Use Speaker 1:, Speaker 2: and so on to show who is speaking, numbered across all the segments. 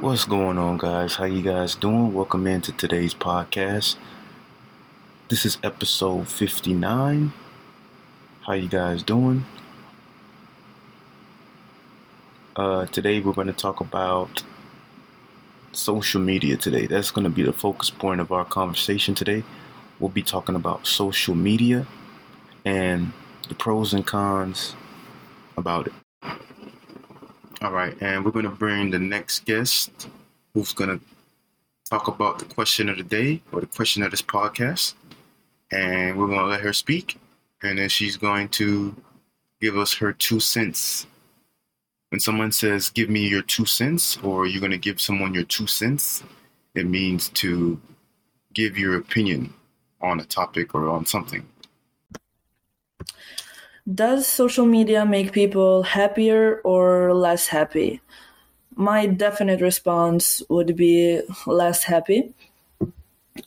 Speaker 1: What's going on, guys? How you guys doing? Welcome into today's podcast. This is episode 59. How you guys doing? Uh, today we're going to talk about social media today. That's going to be the focus point of our conversation today. We'll be talking about social media and the pros and cons about it. All right, and we're going to bring the next guest who's going to talk about the question of the day or the question of this podcast. And we're going to let her speak, and then she's going to give us her two cents. When someone says, Give me your two cents, or you're going to give someone your two cents, it means to give your opinion on a topic or on something.
Speaker 2: Does social media make people happier or less happy? My definite response would be less happy.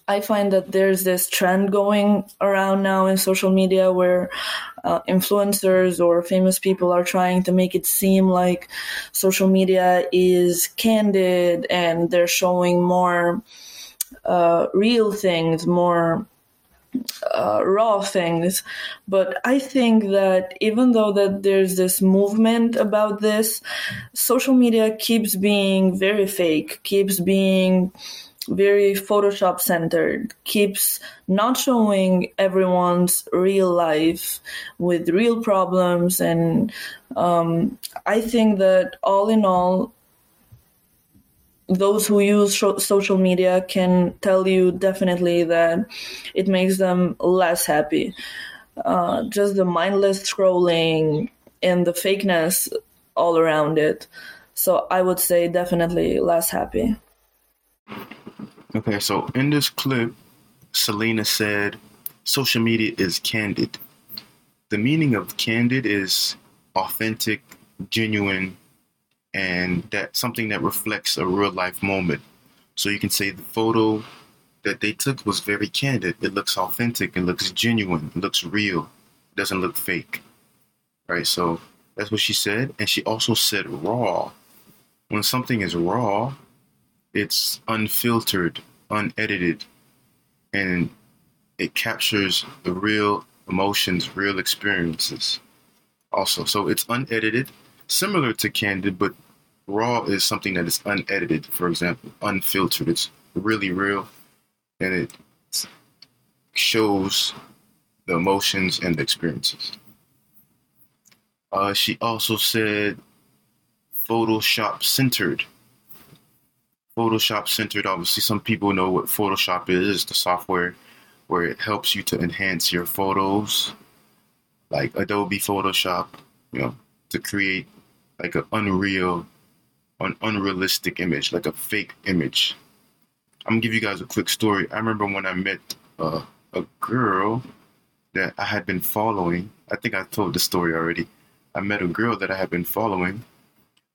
Speaker 2: I find that there's this trend going around now in social media where uh, influencers or famous people are trying to make it seem like social media is candid and they're showing more uh, real things, more uh, raw things but i think that even though that there's this movement about this social media keeps being very fake keeps being very photoshop centered keeps not showing everyone's real life with real problems. And um, i think that all in all those who use social media can tell you definitely that it makes them less happy. Uh, just the mindless scrolling and the fakeness all around it. So I would say definitely less happy.
Speaker 1: Okay, so in this clip, Selena said social media is candid. The meaning of candid is authentic, genuine, and that something that reflects a real life moment. So you can say the photo that they took was very candid. It looks authentic. It looks genuine. It looks real. It doesn't look fake. Right. So that's what she said. And she also said raw. When something is raw, it's unfiltered, unedited, and it captures the real emotions, real experiences. Also, so it's unedited similar to Candid, but raw is something that is unedited, for example, unfiltered. It's really real and it shows the emotions and the experiences. Uh, she also said Photoshop centered. Photoshop centered, obviously, some people know what Photoshop is the software where it helps you to enhance your photos, like Adobe Photoshop, you know, to create like an unreal, an unrealistic image, like a fake image. I'm gonna give you guys a quick story. I remember when I met uh, a girl that I had been following. I think I told the story already. I met a girl that I had been following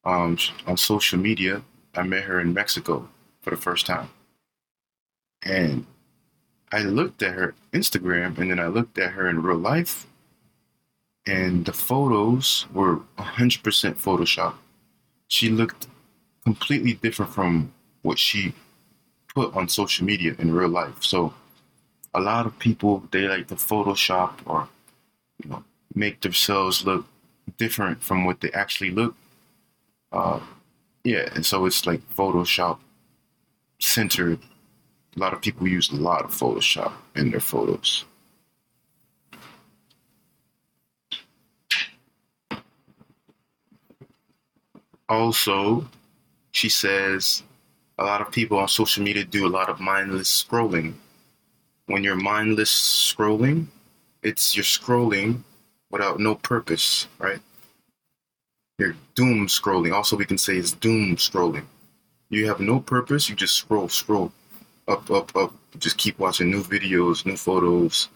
Speaker 1: um, on social media. I met her in Mexico for the first time. And I looked at her Instagram and then I looked at her in real life and the photos were 100% Photoshop. She looked completely different from what she put on social media in real life. So a lot of people they like to Photoshop or you know make themselves look different from what they actually look. Uh, yeah, and so it's like Photoshop centered. A lot of people use a lot of Photoshop in their photos. Also, she says a lot of people on social media do a lot of mindless scrolling. When you're mindless scrolling, it's you're scrolling without no purpose, right? You're doom scrolling. Also, we can say it's doom scrolling. You have no purpose, you just scroll, scroll, up, up, up. Just keep watching new videos, new photos.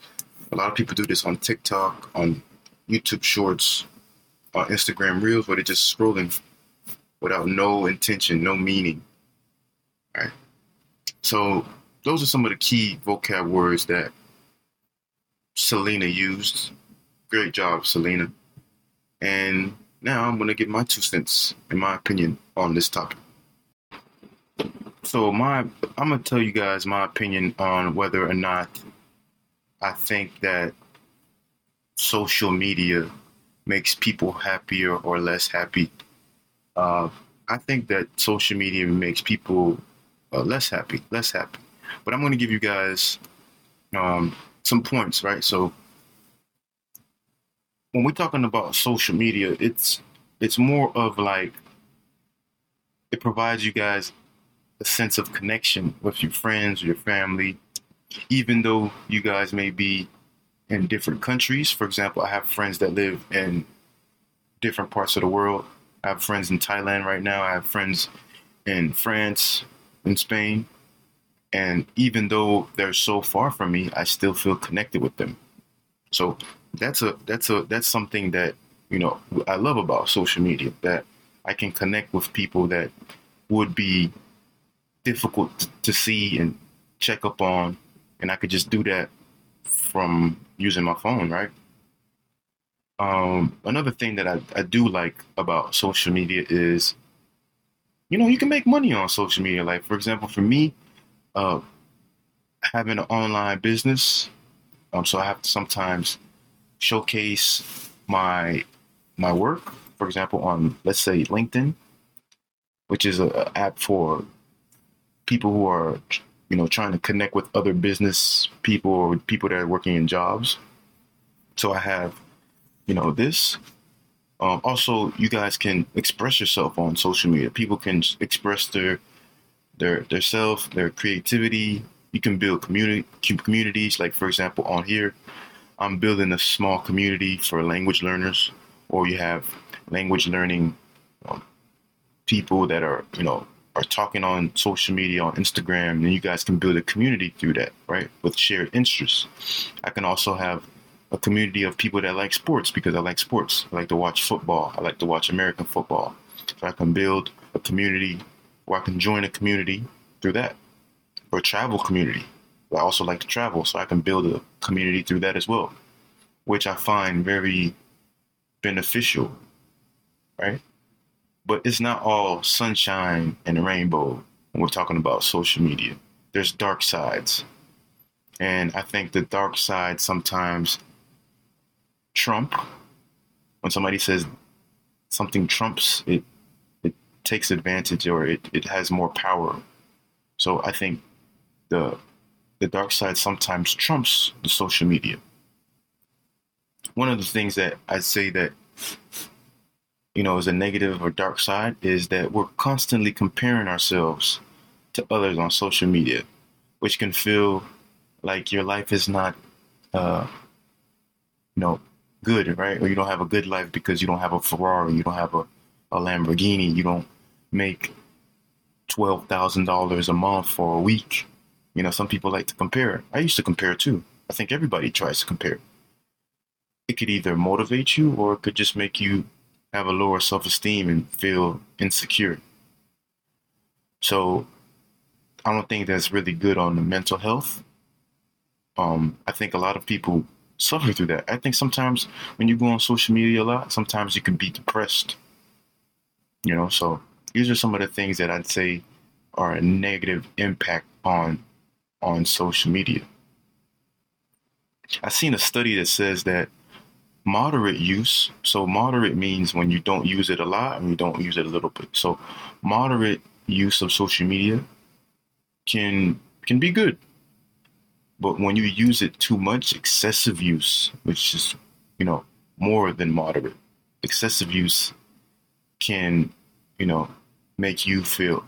Speaker 1: A lot of people do this on TikTok, on YouTube Shorts, on Instagram Reels, where they're just scrolling without no intention, no meaning. Right. So those are some of the key vocab words that Selena used. Great job, Selena. And now I'm going to give my two cents, in my opinion, on this topic. So my, I'm gonna tell you guys my opinion on whether or not I think that social media makes people happier or less happy. Uh, I think that social media makes people uh, less happy, less happy. But I'm going to give you guys um, some points, right? So when we're talking about social media, it's it's more of like it provides you guys a sense of connection with your friends, your family, even though you guys may be in different countries. For example, I have friends that live in different parts of the world. I have friends in Thailand right now. I have friends in France, in Spain. And even though they're so far from me, I still feel connected with them. So that's a that's a that's something that you know I love about social media that I can connect with people that would be difficult to see and check up on, and I could just do that from using my phone, right? Um, another thing that I, I do like about social media is, you know, you can make money on social media. Like, for example, for me, uh, having an online business, um, so I have to sometimes showcase my my work. For example, on let's say LinkedIn, which is an app for people who are you know trying to connect with other business people or people that are working in jobs. So I have you know this. Um, also, you guys can express yourself on social media. People can express their their their self, their creativity. You can build community communities. Like for example, on here, I'm building a small community for language learners, or you have language learning um, people that are you know are talking on social media on Instagram, and you guys can build a community through that, right? With shared interests. I can also have a community of people that like sports because I like sports. I like to watch football. I like to watch American football. So I can build a community or I can join a community through that. Or travel community. I also like to travel, so I can build a community through that as well, which I find very beneficial, right? But it's not all sunshine and rainbow when we're talking about social media. There's dark sides. And I think the dark side sometimes trump. When somebody says something trumps it it takes advantage or it, it has more power. So i think the the dark side sometimes trumps the social media. One of the things that I'd say that you know is a negative or dark side is that we're constantly comparing ourselves to others on social media which can feel like your life is not uh you know good, right? Or you don't have a good life because you don't have a Ferrari, you don't have a, a Lamborghini, you don't make twelve thousand dollars a month for a week. You know, some people like to compare. I used to compare too. I think everybody tries to compare. It could either motivate you or it could just make you have a lower self esteem and feel insecure. So I don't think that's really good on the mental health. Um, I think a lot of people suffer through that. I think sometimes when you go on social media a lot, sometimes you can be depressed. You know, so these are some of the things that I'd say are a negative impact on on social media. I've seen a study that says that moderate use, so moderate means when you don't use it a lot and you don't use it a little bit. So moderate use of social media can can be good. But when you use it too much, excessive use, which is, you know, more than moderate, excessive use can, you know, make you feel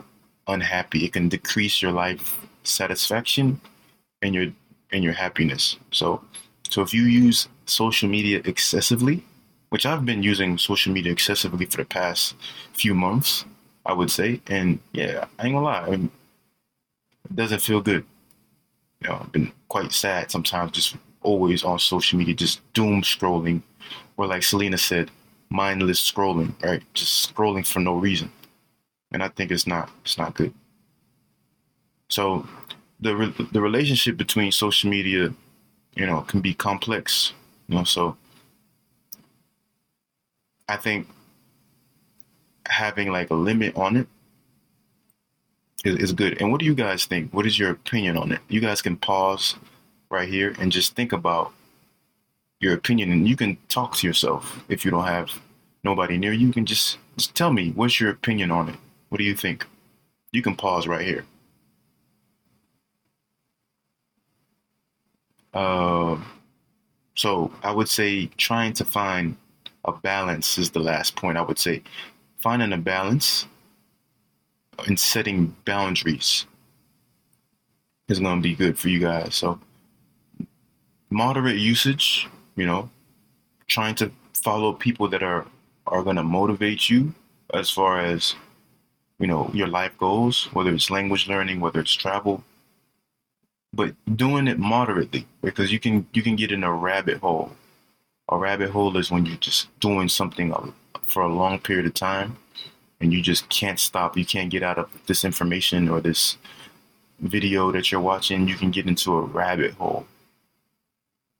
Speaker 1: unhappy. It can decrease your life satisfaction and your and your happiness. So so if you use social media excessively, which I've been using social media excessively for the past few months, I would say, and yeah, I ain't gonna lie, it doesn't feel good you know, I've been quite sad sometimes, just always on social media, just doom scrolling, or like Selena said, mindless scrolling, right? Just scrolling for no reason, and I think it's not it's not good. So, the re- the relationship between social media, you know, can be complex, you know. So, I think having like a limit on it is, is good. And what do you guys think? What is your opinion on it? You guys can pause right here and just think about your opinion, and you can talk to yourself if you don't have nobody near you. You can just, just tell me what's your opinion on it. What do you think? You can pause right here. Uh, so I would say trying to find a balance is the last point. I would say finding a balance and setting boundaries is going to be good for you guys. So moderate usage, you know, trying to follow people that are are going to motivate you as far as you know your life goals, whether it's language learning, whether it's travel, but doing it moderately because you can you can get in a rabbit hole. A rabbit hole is when you're just doing something for a long period of time and you just can't stop. You can't get out of this information or this video that you're watching. You can get into a rabbit hole.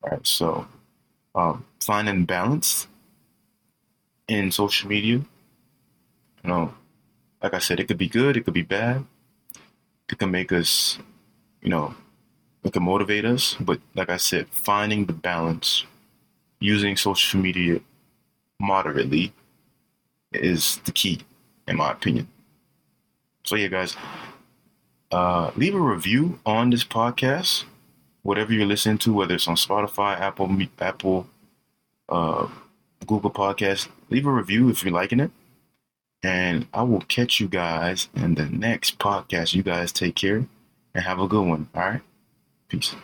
Speaker 1: All right, so um, finding balance in social media. You know, like I said, it could be good, it could be bad. It can make us, you know, it can motivate us. But like I said, finding the balance, using social media moderately is the key, in my opinion. So yeah, guys, uh, leave a review on this podcast, whatever you're listening to, whether it's on Spotify, Apple, Apple, uh, Google Podcast. Leave a review if you're liking it. And I will catch you guys in the next podcast. You guys take care and have a good one. All right. Peace.